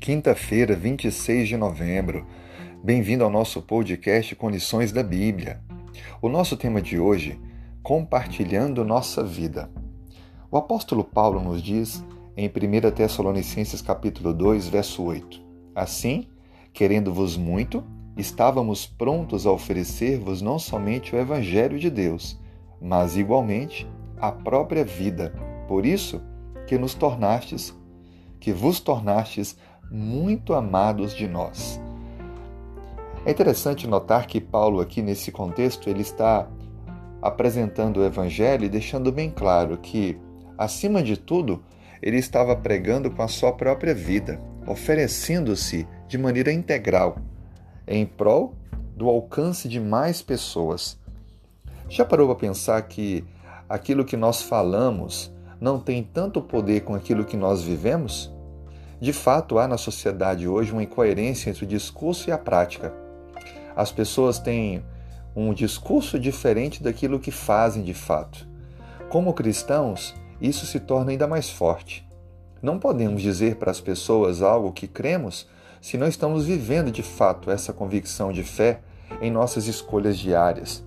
Quinta-feira, 26 de novembro. Bem-vindo ao nosso podcast Condições da Bíblia. O nosso tema de hoje, compartilhando nossa vida. O apóstolo Paulo nos diz em 1 Tessalonicenses capítulo 2, verso 8: Assim, querendo-vos muito, estávamos prontos a oferecer-vos não somente o evangelho de Deus, mas igualmente a própria vida. Por isso que nos tornastes que vos tornastes muito amados de nós. É interessante notar que Paulo aqui nesse contexto ele está apresentando o evangelho e deixando bem claro que, acima de tudo, ele estava pregando com a sua própria vida, oferecendo-se de maneira integral em prol do alcance de mais pessoas. Já parou para pensar que aquilo que nós falamos não tem tanto poder com aquilo que nós vivemos? De fato, há na sociedade hoje uma incoerência entre o discurso e a prática. As pessoas têm um discurso diferente daquilo que fazem de fato. Como cristãos, isso se torna ainda mais forte. Não podemos dizer para as pessoas algo que cremos se não estamos vivendo de fato essa convicção de fé em nossas escolhas diárias.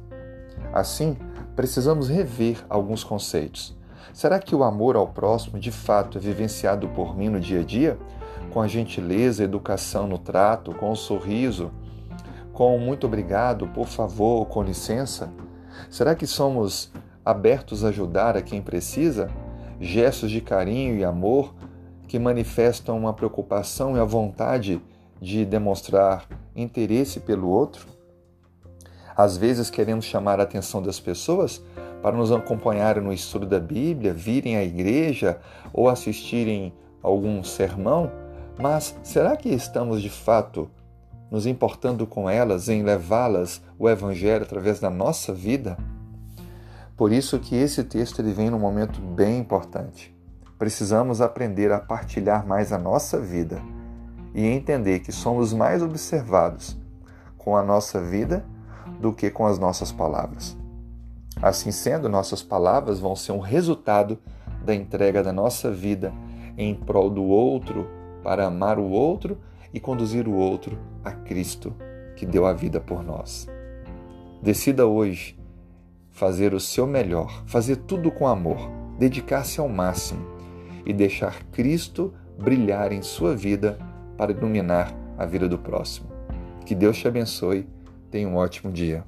Assim, precisamos rever alguns conceitos. Será que o amor ao próximo de fato é vivenciado por mim no dia a dia? Com a gentileza, educação no trato, com o um sorriso, com muito obrigado, por favor, com licença? Será que somos abertos a ajudar a quem precisa? Gestos de carinho e amor que manifestam uma preocupação e a vontade de demonstrar interesse pelo outro? Às vezes queremos chamar a atenção das pessoas para nos acompanharem no estudo da Bíblia, virem à igreja ou assistirem algum sermão, mas será que estamos de fato nos importando com elas em levá-las o evangelho através da nossa vida? Por isso que esse texto ele vem num momento bem importante. Precisamos aprender a partilhar mais a nossa vida e entender que somos mais observados com a nossa vida do que com as nossas palavras. Assim sendo, nossas palavras vão ser um resultado da entrega da nossa vida em prol do outro, para amar o outro e conduzir o outro a Cristo, que deu a vida por nós. Decida hoje fazer o seu melhor, fazer tudo com amor, dedicar-se ao máximo e deixar Cristo brilhar em sua vida para iluminar a vida do próximo. Que Deus te abençoe. Tenha um ótimo dia.